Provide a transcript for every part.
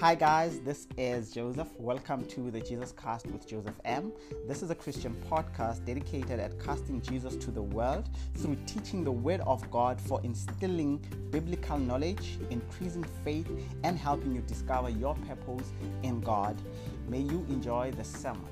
Hi, guys, this is Joseph. Welcome to the Jesus Cast with Joseph M. This is a Christian podcast dedicated at casting Jesus to the world through teaching the Word of God for instilling biblical knowledge, increasing faith, and helping you discover your purpose in God. May you enjoy the sermon.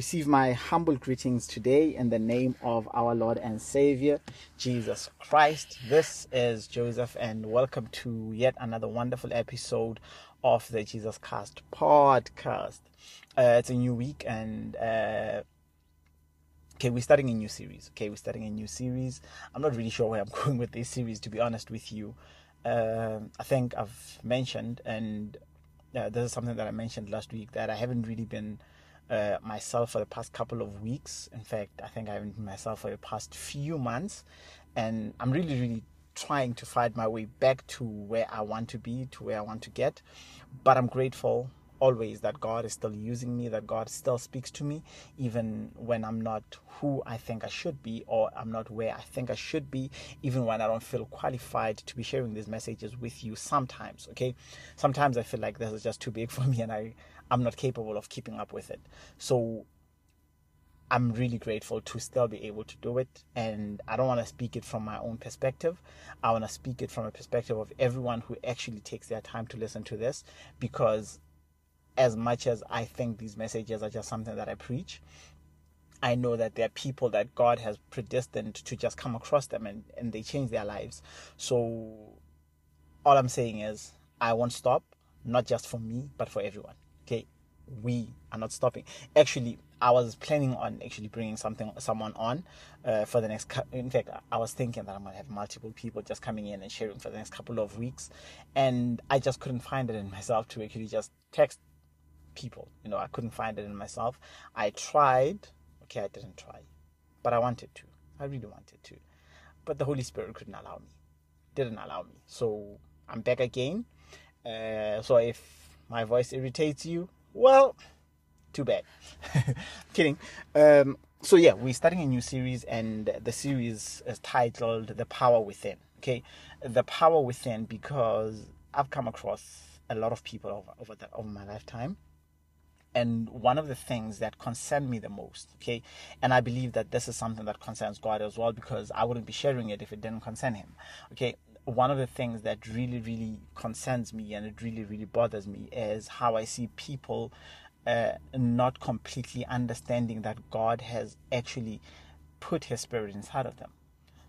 Receive my humble greetings today in the name of our Lord and Savior, Jesus Christ. This is Joseph, and welcome to yet another wonderful episode of the Jesus Cast podcast. Uh, it's a new week, and uh, okay, we're starting a new series. Okay, we're starting a new series. I'm not really sure where I'm going with this series, to be honest with you. Uh, I think I've mentioned, and uh, this is something that I mentioned last week, that I haven't really been uh, myself for the past couple of weeks. In fact, I think I haven't been myself for the past few months, and I'm really, really trying to find my way back to where I want to be, to where I want to get. But I'm grateful always that God is still using me, that God still speaks to me, even when I'm not who I think I should be, or I'm not where I think I should be, even when I don't feel qualified to be sharing these messages with you sometimes. Okay. Sometimes I feel like this is just too big for me and I, I'm not capable of keeping up with it. So I'm really grateful to still be able to do it. And I don't want to speak it from my own perspective. I want to speak it from a perspective of everyone who actually takes their time to listen to this. Because as much as I think these messages are just something that I preach, I know that there are people that God has predestined to just come across them and, and they change their lives. So all I'm saying is I won't stop, not just for me, but for everyone okay, we are not stopping. Actually, I was planning on actually bringing something, someone on uh, for the next. In fact, I was thinking that I'm gonna have multiple people just coming in and sharing for the next couple of weeks, and I just couldn't find it in myself to actually just text people. You know, I couldn't find it in myself. I tried. Okay, I didn't try, but I wanted to. I really wanted to, but the Holy Spirit couldn't allow me. Didn't allow me. So I'm back again. Uh, so if my voice irritates you, well, too bad. Kidding. Um, so yeah, we're starting a new series, and the series is titled "The Power Within." Okay, the power within because I've come across a lot of people over over, the, over my lifetime and one of the things that concern me the most okay and i believe that this is something that concerns god as well because i wouldn't be sharing it if it didn't concern him okay one of the things that really, really concerns me and it really, really bothers me is how I see people uh, not completely understanding that God has actually put His Spirit inside of them.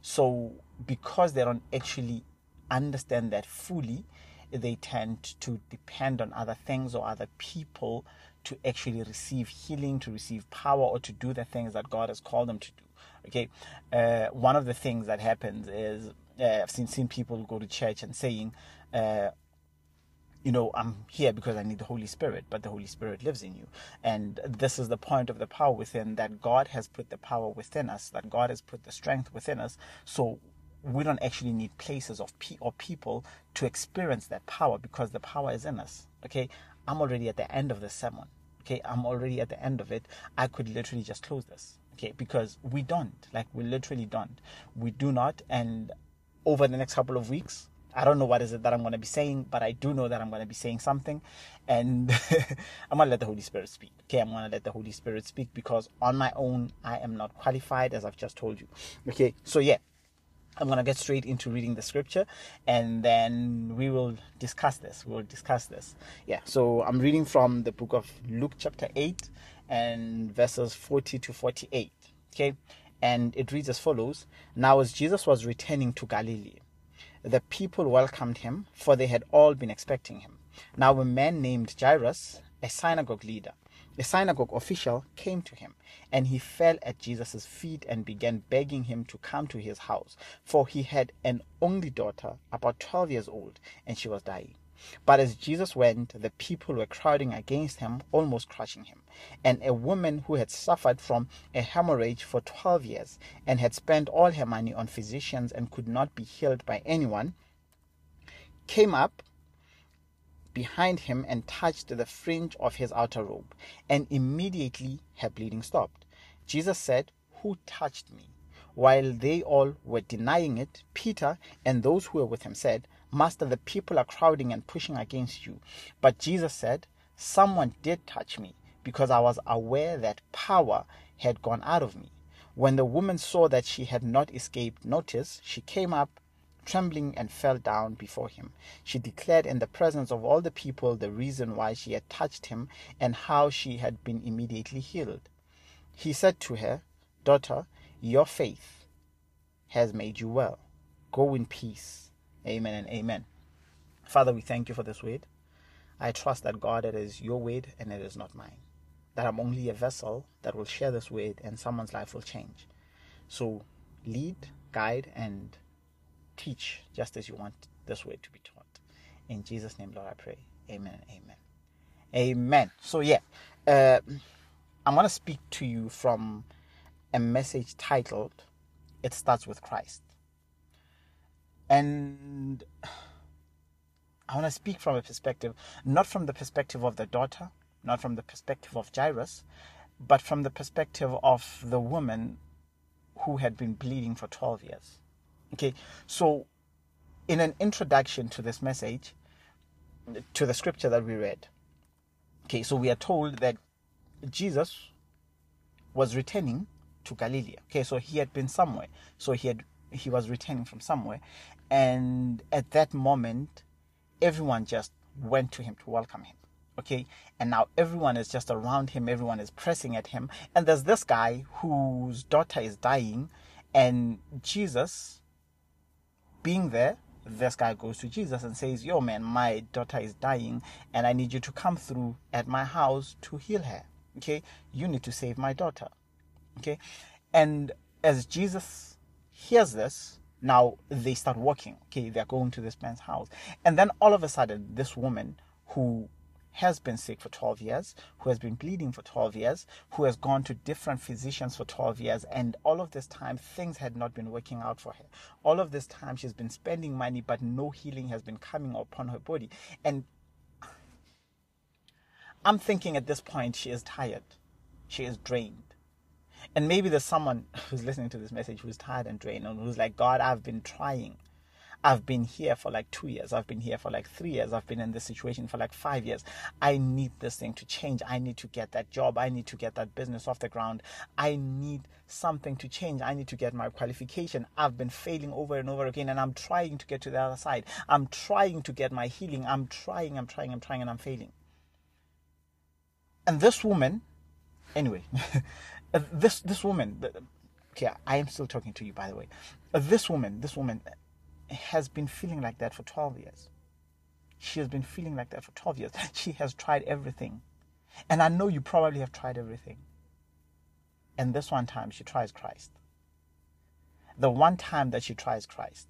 So, because they don't actually understand that fully, they tend to depend on other things or other people to actually receive healing, to receive power, or to do the things that God has called them to do. Okay, uh, one of the things that happens is uh, I've seen seen people go to church and saying, uh, you know, I'm here because I need the Holy Spirit, but the Holy Spirit lives in you. And this is the point of the power within that God has put the power within us, that God has put the strength within us. So we don't actually need places of pe- or people to experience that power because the power is in us. Okay, I'm already at the end of the sermon. Okay, I'm already at the end of it. I could literally just close this. Okay, because we don't. Like we literally don't. We do not. And over the next couple of weeks. I don't know what is it that I'm going to be saying, but I do know that I'm going to be saying something, and I'm going to let the Holy Spirit speak. Okay, I'm going to let the Holy Spirit speak because on my own I am not qualified, as I've just told you. Okay, so yeah, I'm going to get straight into reading the scripture and then we will discuss this. We will discuss this. Yeah, so I'm reading from the book of Luke, chapter 8, and verses 40 to 48. Okay, and it reads as follows Now, as Jesus was returning to Galilee, the people welcomed him, for they had all been expecting him. Now, a man named Jairus, a synagogue leader, a synagogue official, came to him, and he fell at Jesus' feet and began begging him to come to his house, for he had an only daughter, about 12 years old, and she was dying. But as Jesus went, the people were crowding against him, almost crushing him. And a woman who had suffered from a hemorrhage for 12 years and had spent all her money on physicians and could not be healed by anyone came up behind him and touched the fringe of his outer robe, and immediately her bleeding stopped. Jesus said, Who touched me? While they all were denying it, Peter and those who were with him said, Master, the people are crowding and pushing against you. But Jesus said, Someone did touch me, because I was aware that power had gone out of me. When the woman saw that she had not escaped notice, she came up trembling and fell down before him. She declared in the presence of all the people the reason why she had touched him and how she had been immediately healed. He said to her, Daughter, your faith has made you well. Go in peace. Amen and amen. Father, we thank you for this word. I trust that God, it is your word and it is not mine. That I'm only a vessel that will share this word and someone's life will change. So lead, guide, and teach just as you want this word to be taught. In Jesus' name, Lord, I pray. Amen and amen. Amen. So, yeah, uh, I'm going to speak to you from a message titled It Starts with Christ. And I want to speak from a perspective, not from the perspective of the daughter, not from the perspective of Jairus, but from the perspective of the woman who had been bleeding for 12 years. Okay, so in an introduction to this message, to the scripture that we read, okay, so we are told that Jesus was returning to Galilee. Okay, so he had been somewhere. So he had he was returning from somewhere, and at that moment, everyone just went to him to welcome him. Okay, and now everyone is just around him. Everyone is pressing at him, and there's this guy whose daughter is dying, and Jesus, being there, this guy goes to Jesus and says, Yo, man, my daughter is dying, and I need you to come through at my house to heal her. Okay, you need to save my daughter. Okay, and as Jesus hears this, now they start walking. Okay, they're going to this man's house, and then all of a sudden, this woman who has been sick for 12 years, who has been bleeding for 12 years, who has gone to different physicians for 12 years, and all of this time things had not been working out for her. All of this time she's been spending money, but no healing has been coming upon her body. And I'm thinking at this point she is tired, she is drained. And maybe there's someone who's listening to this message who's tired and drained and who's like, God, I've been trying. I've been here for like two years. I've been here for like three years. I've been in this situation for like five years. I need this thing to change. I need to get that job. I need to get that business off the ground. I need something to change. I need to get my qualification. I've been failing over and over again and I'm trying to get to the other side. I'm trying to get my healing. I'm trying, I'm trying, I'm trying, and I'm failing. And this woman, anyway, uh, this this woman, okay, I am still talking to you by the way. Uh, this woman, this woman has been feeling like that for 12 years. She has been feeling like that for 12 years. She has tried everything. And I know you probably have tried everything. And this one time she tries Christ. The one time that she tries Christ.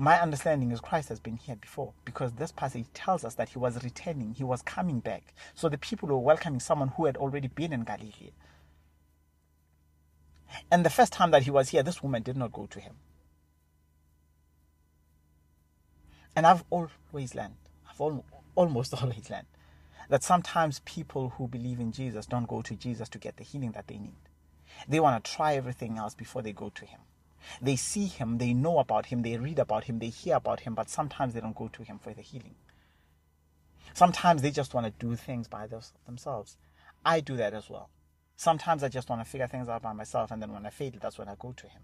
My understanding is Christ has been here before because this passage tells us that he was returning, he was coming back. So the people were welcoming someone who had already been in Galilee. And the first time that he was here, this woman did not go to him. And I've always learned, I've al- almost always learned, that sometimes people who believe in Jesus don't go to Jesus to get the healing that they need. They want to try everything else before they go to Him. They see Him, they know about Him, they read about Him, they hear about Him, but sometimes they don't go to Him for the healing. Sometimes they just want to do things by themselves. I do that as well. Sometimes I just want to figure things out by myself, and then when I fail, that's when I go to Him.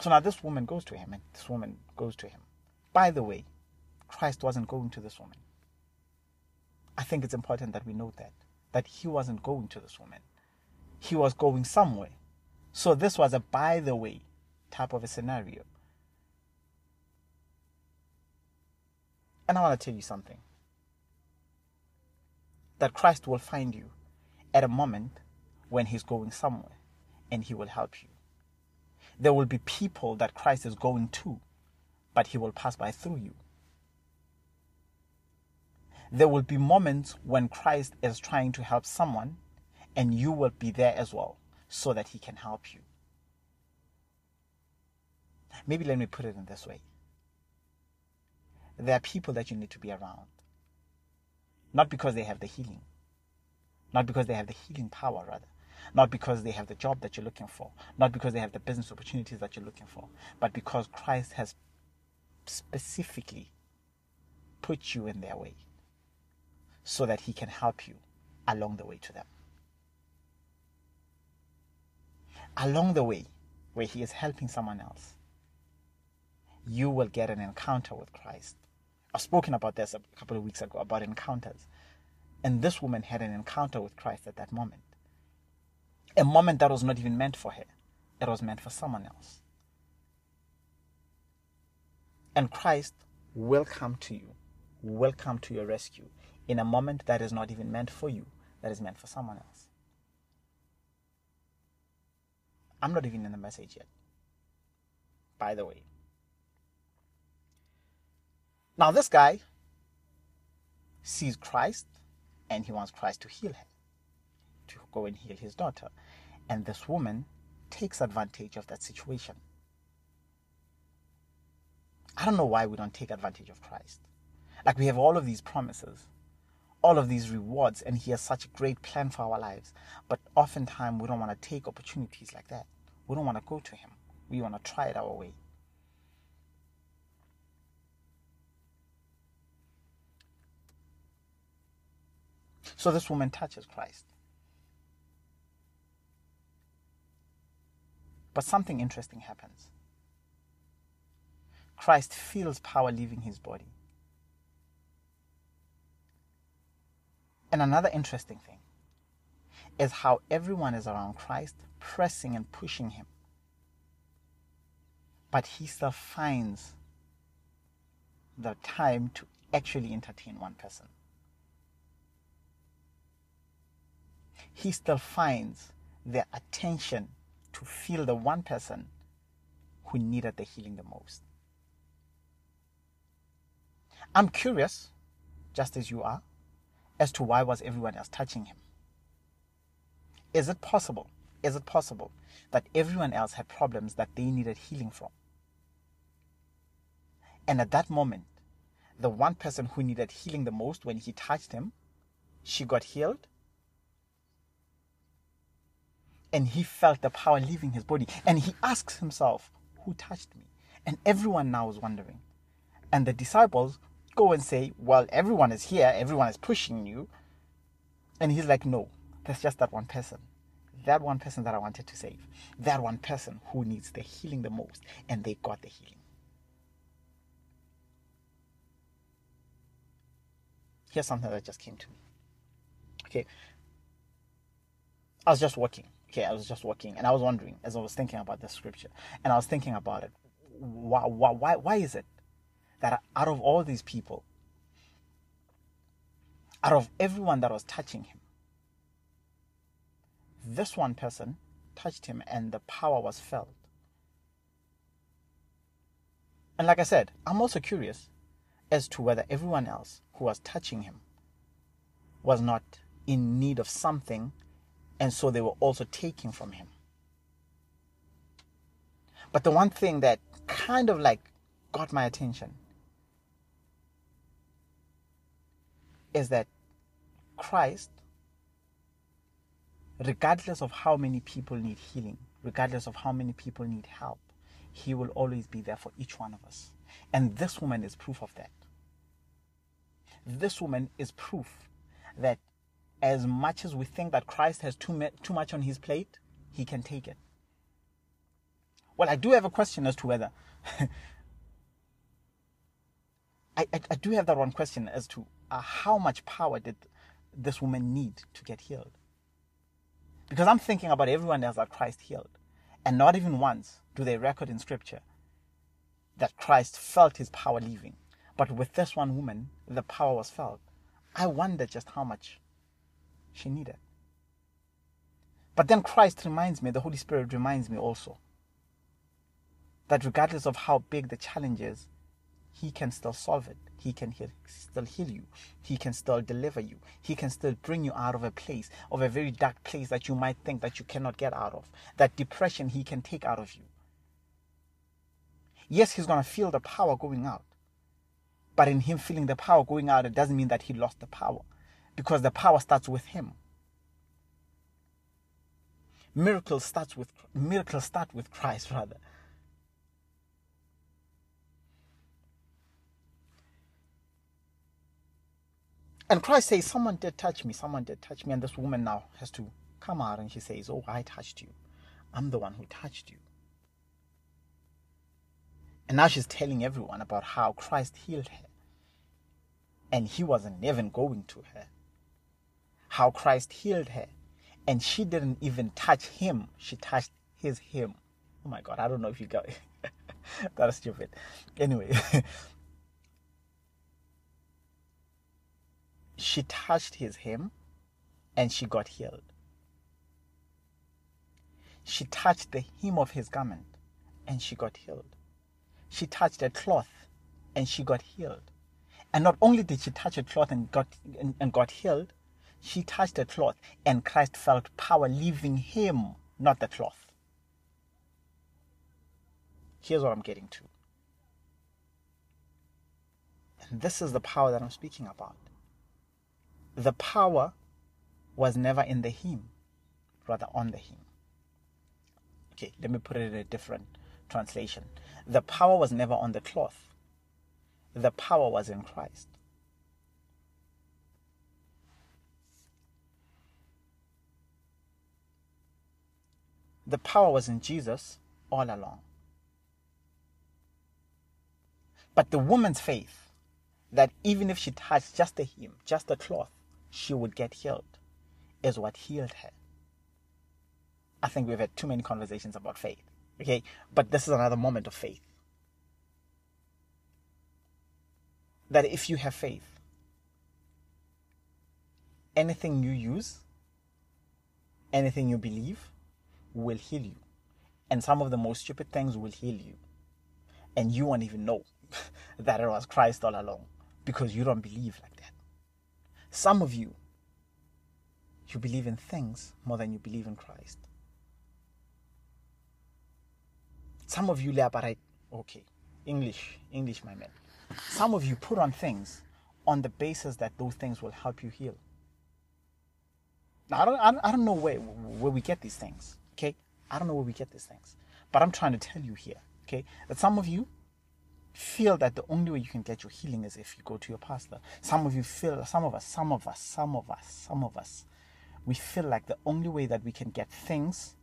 So now this woman goes to him, and this woman goes to him. By the way, Christ wasn't going to this woman. I think it's important that we note that. That he wasn't going to this woman. He was going somewhere. So this was a by the way type of a scenario. And I want to tell you something. That Christ will find you at a moment when he's going somewhere and he will help you. There will be people that Christ is going to, but he will pass by through you. There will be moments when Christ is trying to help someone, and you will be there as well so that he can help you. Maybe let me put it in this way there are people that you need to be around, not because they have the healing, not because they have the healing power, rather. Not because they have the job that you're looking for, not because they have the business opportunities that you're looking for, but because Christ has specifically put you in their way so that He can help you along the way to them. Along the way, where He is helping someone else, you will get an encounter with Christ. I've spoken about this a couple of weeks ago about encounters. And this woman had an encounter with Christ at that moment. A moment that was not even meant for her, it was meant for someone else. And Christ will come to you, will come to your rescue in a moment that is not even meant for you, that is meant for someone else. I'm not even in the message yet, by the way. Now, this guy sees Christ and he wants Christ to heal him, to go and heal his daughter. And this woman takes advantage of that situation. I don't know why we don't take advantage of Christ. Like we have all of these promises, all of these rewards, and He has such a great plan for our lives. But oftentimes we don't want to take opportunities like that. We don't want to go to Him. We want to try it our way. So this woman touches Christ. But something interesting happens. Christ feels power leaving his body. And another interesting thing is how everyone is around Christ, pressing and pushing him. But he still finds the time to actually entertain one person. He still finds the attention to feel the one person who needed the healing the most. I'm curious, just as you are, as to why was everyone else touching him. Is it possible? Is it possible that everyone else had problems that they needed healing from? And at that moment, the one person who needed healing the most when he touched him, she got healed. And he felt the power leaving his body. And he asks himself, Who touched me? And everyone now is wondering. And the disciples go and say, Well, everyone is here, everyone is pushing you. And he's like, No, there's just that one person. That one person that I wanted to save. That one person who needs the healing the most. And they got the healing. Here's something that just came to me. Okay. I was just walking. Okay, I was just walking and I was wondering as I was thinking about the scripture and I was thinking about it. Why, why, why is it that out of all these people, out of everyone that was touching him, this one person touched him and the power was felt. And like I said, I'm also curious as to whether everyone else who was touching him was not in need of something and so they were also taking from him. But the one thing that kind of like got my attention is that Christ, regardless of how many people need healing, regardless of how many people need help, He will always be there for each one of us. And this woman is proof of that. This woman is proof that as much as we think that Christ has too, too much on his plate, he can take it. Well, I do have a question as to whether I, I, I, do have that one question as to uh, how much power did this woman need to get healed? Because I'm thinking about everyone else that Christ healed. And not even once do they record in scripture that Christ felt his power leaving. But with this one woman, the power was felt. I wonder just how much she needed. But then Christ reminds me, the Holy Spirit reminds me also, that regardless of how big the challenge is, he can still solve it. He can heal, still heal you. He can still deliver you. He can still bring you out of a place, of a very dark place that you might think that you cannot get out of. That depression he can take out of you. Yes, he's going to feel the power going out. But in him feeling the power going out, it doesn't mean that he lost the power. Because the power starts with him. Miracles starts with miracles start with Christ rather. And Christ says, Someone did touch me, someone did touch me. And this woman now has to come out and she says, Oh, I touched you. I'm the one who touched you. And now she's telling everyone about how Christ healed her. And he wasn't even going to her. How Christ healed her. And she didn't even touch him, she touched his him. Oh my God, I don't know if you got it. That's stupid. Anyway, she touched his hem and she got healed. She touched the hem of his garment and she got healed. She touched a cloth and she got healed. And not only did she touch a cloth and got and, and got healed, she touched a cloth and Christ felt power leaving him, not the cloth. Here's what I'm getting to. And this is the power that I'm speaking about the power was never in the hymn, rather on the hymn. Okay, let me put it in a different translation. The power was never on the cloth, the power was in Christ. The power was in Jesus all along. But the woman's faith, that even if she touched just the hymn, just the cloth, she would get healed is what healed her. I think we've had too many conversations about faith. Okay? But this is another moment of faith. That if you have faith, anything you use, anything you believe will heal you. And some of the most stupid things will heal you. And you won't even know that it was Christ all along because you don't believe like. Some of you, you believe in things more than you believe in Christ. Some of you, right? okay, English, English, my man. Some of you put on things on the basis that those things will help you heal. Now, I don't, I don't know where, where we get these things, okay? I don't know where we get these things. But I'm trying to tell you here, okay, that some of you, feel that the only way you can get your healing is if you go to your pastor. Some of you feel, some of us, some of us, some of us, some of us, we feel like the only way that we can get things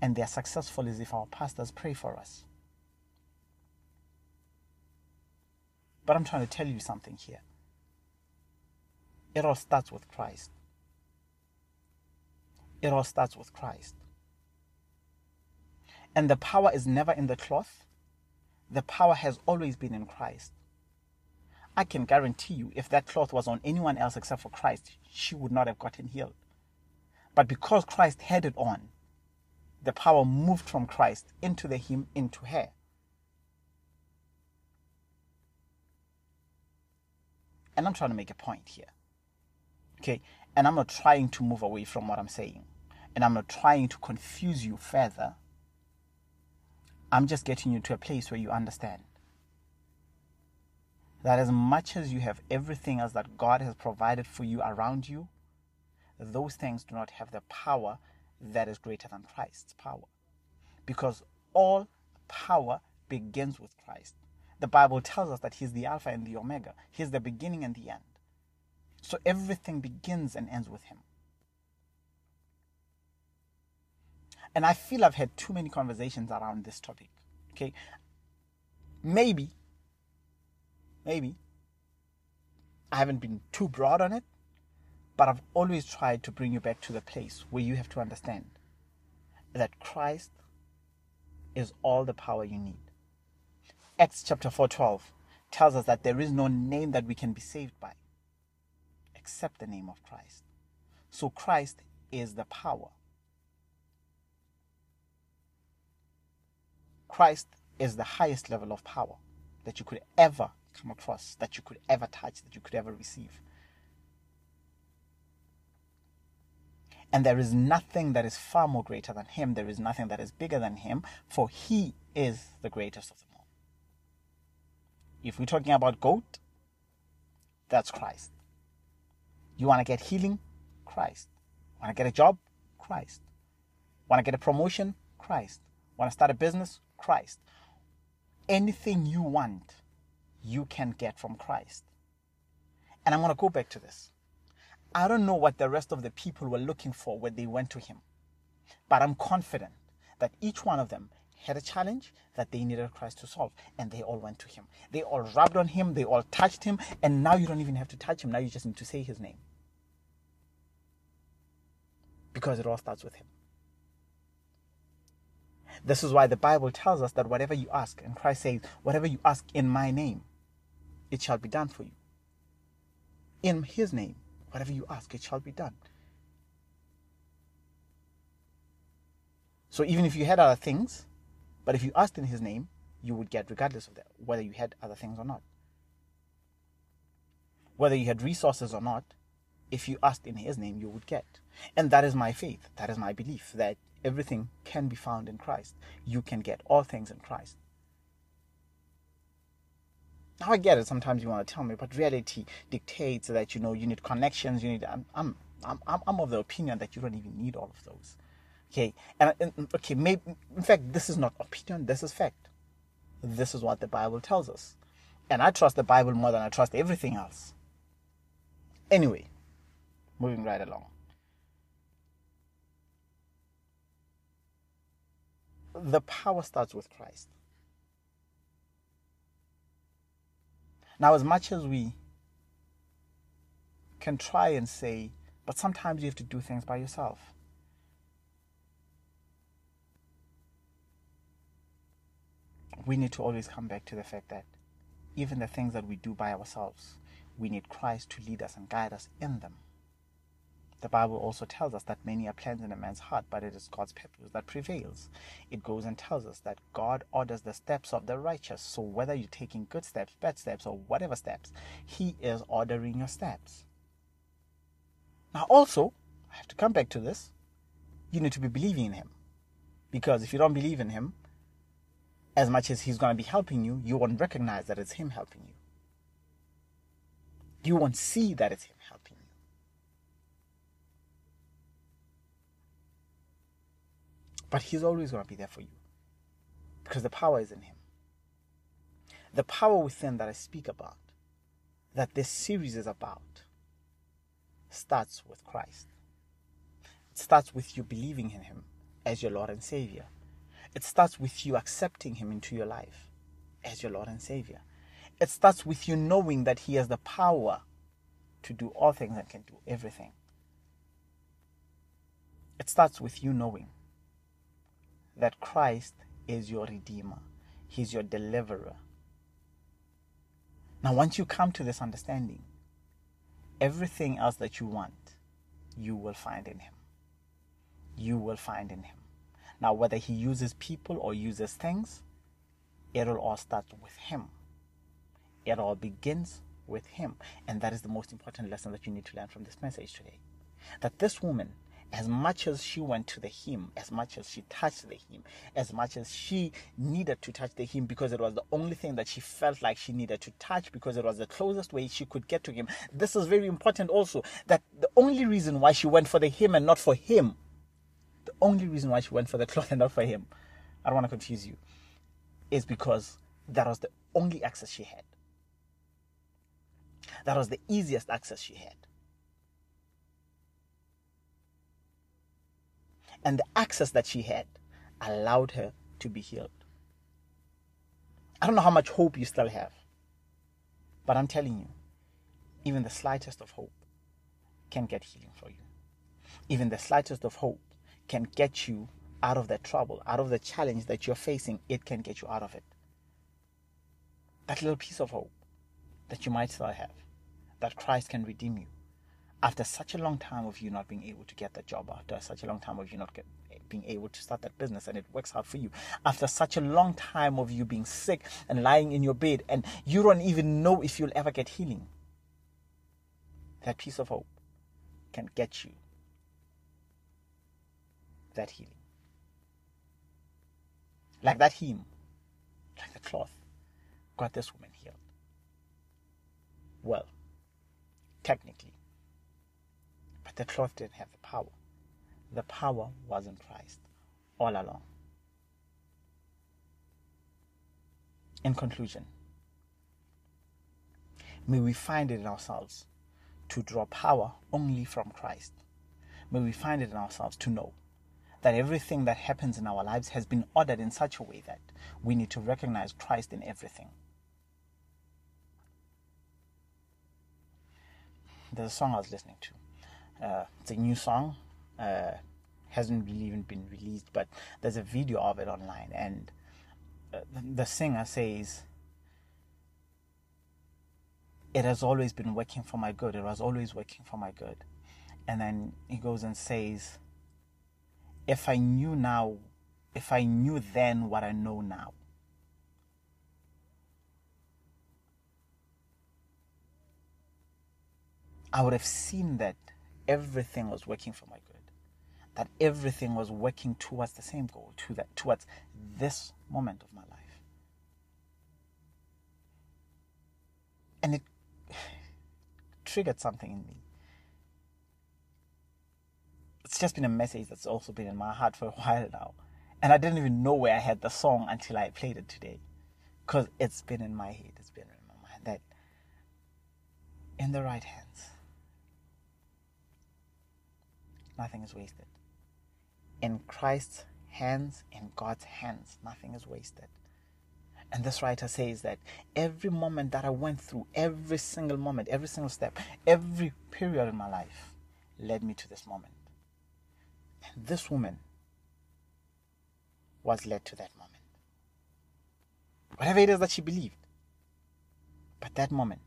and they're successful is if our pastors pray for us. But I'm trying to tell you something here. It all starts with Christ. It all starts with Christ. And the power is never in the cloth, the power has always been in Christ. I can guarantee you, if that cloth was on anyone else except for Christ, she would not have gotten healed. But because Christ had it on, the power moved from Christ into the him into her. And I'm trying to make a point here. Okay? And I'm not trying to move away from what I'm saying. And I'm not trying to confuse you further I'm just getting you to a place where you understand that as much as you have everything else that God has provided for you around you, those things do not have the power that is greater than Christ's power. Because all power begins with Christ. The Bible tells us that He's the Alpha and the Omega, He's the beginning and the end. So everything begins and ends with Him. And I feel I've had too many conversations around this topic. Okay. Maybe, maybe, I haven't been too broad on it, but I've always tried to bring you back to the place where you have to understand that Christ is all the power you need. Acts chapter 4:12 tells us that there is no name that we can be saved by except the name of Christ. So Christ is the power. Christ is the highest level of power that you could ever come across, that you could ever touch, that you could ever receive. And there is nothing that is far more greater than him. There is nothing that is bigger than him, for he is the greatest of them all. If we're talking about goat, that's Christ. You want to get healing? Christ. Want to get a job? Christ. Want to get a promotion? Christ. Want to start a business? Christ. Anything you want, you can get from Christ. And I'm going to go back to this. I don't know what the rest of the people were looking for when they went to him, but I'm confident that each one of them had a challenge that they needed Christ to solve, and they all went to him. They all rubbed on him, they all touched him, and now you don't even have to touch him. Now you just need to say his name. Because it all starts with him. This is why the Bible tells us that whatever you ask, and Christ says, whatever you ask in my name, it shall be done for you. In his name, whatever you ask, it shall be done. So even if you had other things, but if you asked in his name, you would get regardless of that, whether you had other things or not. Whether you had resources or not, if you asked in his name, you would get. And that is my faith. That is my belief that everything can be found in Christ. You can get all things in Christ. Now I get it. Sometimes you want to tell me, but reality dictates that you know you need connections. You need. I'm I'm I'm, I'm of the opinion that you don't even need all of those. Okay, and, and okay, maybe in fact this is not opinion. This is fact. This is what the Bible tells us, and I trust the Bible more than I trust everything else. Anyway, moving right along. The power starts with Christ. Now, as much as we can try and say, but sometimes you have to do things by yourself. We need to always come back to the fact that even the things that we do by ourselves, we need Christ to lead us and guide us in them. The Bible also tells us that many are plans in a man's heart, but it is God's purpose that prevails. It goes and tells us that God orders the steps of the righteous. So whether you're taking good steps, bad steps, or whatever steps, He is ordering your steps. Now, also, I have to come back to this. You need to be believing in Him. Because if you don't believe in Him, as much as He's going to be helping you, you won't recognize that it's Him helping you. You won't see that it's Him helping you. But He's always going to be there for you because the power is in Him. The power within that I speak about, that this series is about, starts with Christ. It starts with you believing in Him as your Lord and Savior. It starts with you accepting Him into your life as your Lord and Savior. It starts with you knowing that He has the power to do all things and can do everything. It starts with you knowing that Christ is your Redeemer, He's your deliverer. Now, once you come to this understanding, everything else that you want, you will find in Him. You will find in Him. Now, whether He uses people or uses things, it'll all start with Him. It all begins with Him. And that is the most important lesson that you need to learn from this message today. That this woman as much as she went to the hymn, as much as she touched the hymn, as much as she needed to touch the hymn because it was the only thing that she felt like she needed to touch because it was the closest way she could get to him. This is very important also that the only reason why she went for the hymn and not for him, the only reason why she went for the cloth and not for him, I don't want to confuse you, is because that was the only access she had. That was the easiest access she had. And the access that she had allowed her to be healed. I don't know how much hope you still have, but I'm telling you, even the slightest of hope can get healing for you. Even the slightest of hope can get you out of that trouble, out of the challenge that you're facing. It can get you out of it. That little piece of hope that you might still have, that Christ can redeem you, after such a long time of you not being able to get that job, after such a long time of you not get, being able to start that business and it works out for you, after such a long time of you being sick and lying in your bed and you don't even know if you'll ever get healing, that piece of hope can get you that healing. Like that hymn, like the cloth, got this woman healed. Well, technically, the cloth didn't have the power. The power was in Christ. all along. In conclusion, may we find it in ourselves to draw power only from Christ. May we find it in ourselves to know that everything that happens in our lives has been ordered in such a way that we need to recognize Christ in everything. There's a song I was listening to. Uh, it's a new song. Uh, hasn't really even been released, but there's a video of it online, and uh, the singer says, "It has always been working for my good. It was always working for my good." And then he goes and says, "If I knew now, if I knew then what I know now." I would have seen that everything was working for my good. That everything was working towards the same goal, to that, towards this moment of my life. And it triggered something in me. It's just been a message that's also been in my heart for a while now. And I didn't even know where I had the song until I played it today. Because it's been in my head, it's been in my mind that in the right hands, nothing is wasted. In Christ's hands, in God's hands, nothing is wasted. And this writer says that every moment that I went through, every single moment, every single step, every period in my life led me to this moment. And this woman was led to that moment. Whatever it is that she believed. But that moment,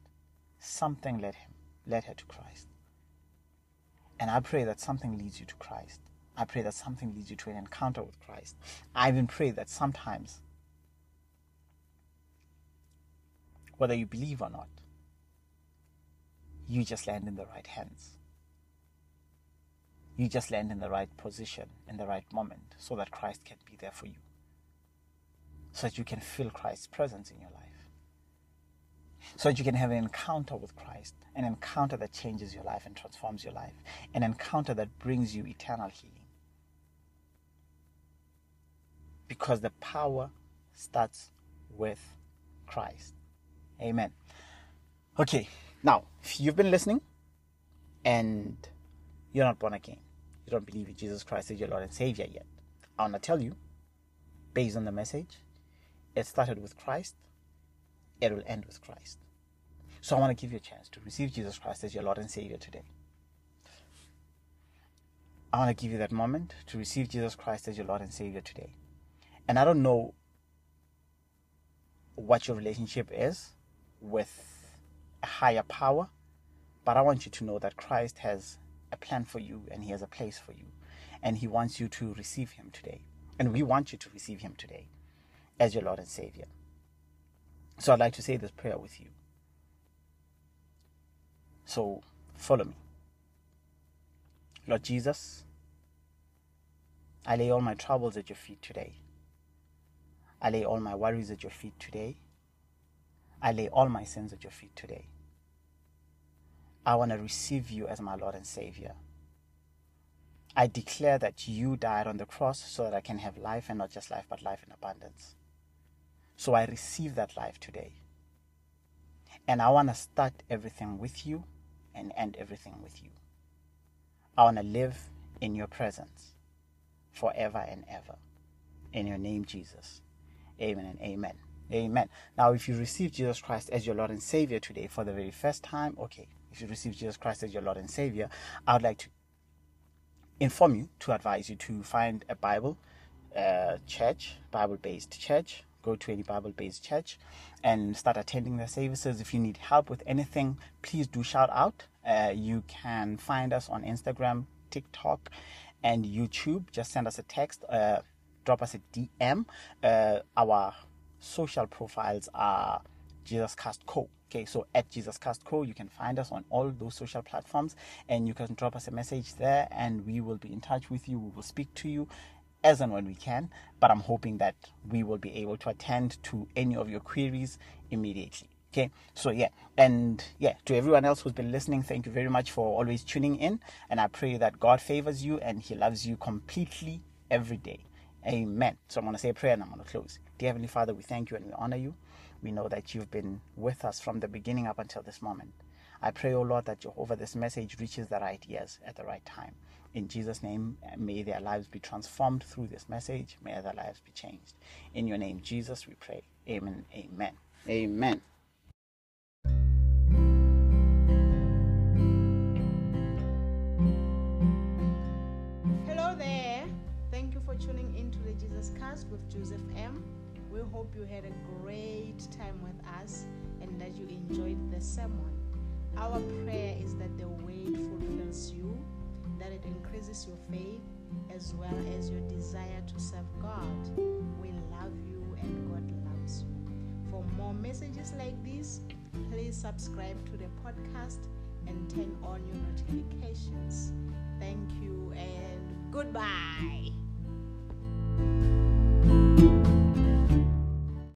something led him, led her to Christ. And I pray that something leads you to Christ. I pray that something leads you to an encounter with Christ. I even pray that sometimes, whether you believe or not, you just land in the right hands. You just land in the right position, in the right moment, so that Christ can be there for you. So that you can feel Christ's presence in your life so that you can have an encounter with Christ, an encounter that changes your life and transforms your life, an encounter that brings you eternal healing. Because the power starts with Christ. Amen. Okay, now, if you've been listening and you're not born again, you don't believe in Jesus Christ as your Lord and Savior yet, I want to tell you, based on the message, it started with Christ it will end with Christ. So I want to give you a chance to receive Jesus Christ as your Lord and Savior today. I want to give you that moment to receive Jesus Christ as your Lord and Savior today. And I don't know what your relationship is with a higher power, but I want you to know that Christ has a plan for you and He has a place for you. And He wants you to receive Him today. And we want you to receive Him today as your Lord and Savior. So I'd like to say this prayer with you. So follow me. Lord Jesus, I lay all my troubles at your feet today. I lay all my worries at your feet today. I lay all my sins at your feet today. I want to receive you as my Lord and Savior. I declare that you died on the cross so that I can have life and not just life, but life in abundance. So I receive that life today. And I want to start everything with you and end everything with you. I want to live in your presence forever and ever. In your name, Jesus. Amen and amen. Amen. Now, if you receive Jesus Christ as your Lord and Savior today for the very first time, okay, if you receive Jesus Christ as your Lord and Savior, I would like to inform you to advise you to find a Bible uh, church, Bible based church go to any Bible based church and start attending their services. If you need help with anything, please do shout out. Uh, you can find us on Instagram, TikTok, and YouTube. Just send us a text, uh, drop us a DM. Uh, our social profiles are Jesus Cast Co. Okay, so at Jesus Cast Co, you can find us on all those social platforms and you can drop us a message there and we will be in touch with you. We will speak to you as and when we can, but I'm hoping that we will be able to attend to any of your queries immediately. Okay, so yeah, and yeah, to everyone else who's been listening, thank you very much for always tuning in. And I pray that God favors you and He loves you completely every day. Amen. So I'm going to say a prayer and I'm going to close. Dear Heavenly Father, we thank you and we honor you. We know that you've been with us from the beginning up until this moment. I pray, O oh Lord, that Jehovah, this message reaches the right ears at the right time. In Jesus' name, may their lives be transformed through this message. May their lives be changed. In your name, Jesus, we pray. Amen. Amen. Amen. Hello there. Thank you for tuning in to the Jesus Cast with Joseph M. We hope you had a great time with us and that you enjoyed the sermon. Our prayer is that the word fulfills you, that it increases your faith as well as your desire to serve God. We love you and God loves you. For more messages like this, please subscribe to the podcast and turn on your notifications. Thank you and goodbye.